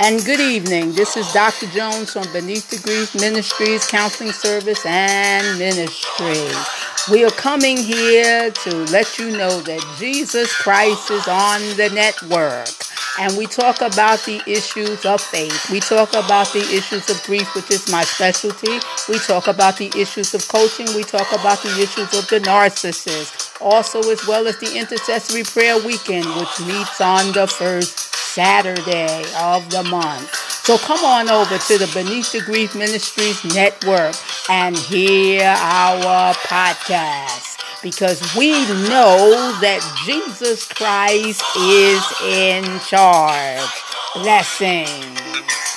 And good evening. This is Dr. Jones from Beneath the Grief Ministries, Counseling Service and Ministry. We are coming here to let you know that Jesus Christ is on the network. And we talk about the issues of faith. We talk about the issues of grief, which is my specialty. We talk about the issues of coaching. We talk about the issues of the narcissist. Also, as well as the intercessory prayer weekend, which meets on the first Saturday of the month. So come on over to the Beneath the Grief Ministries Network and hear our podcast because we know that Jesus Christ is in charge. Blessings.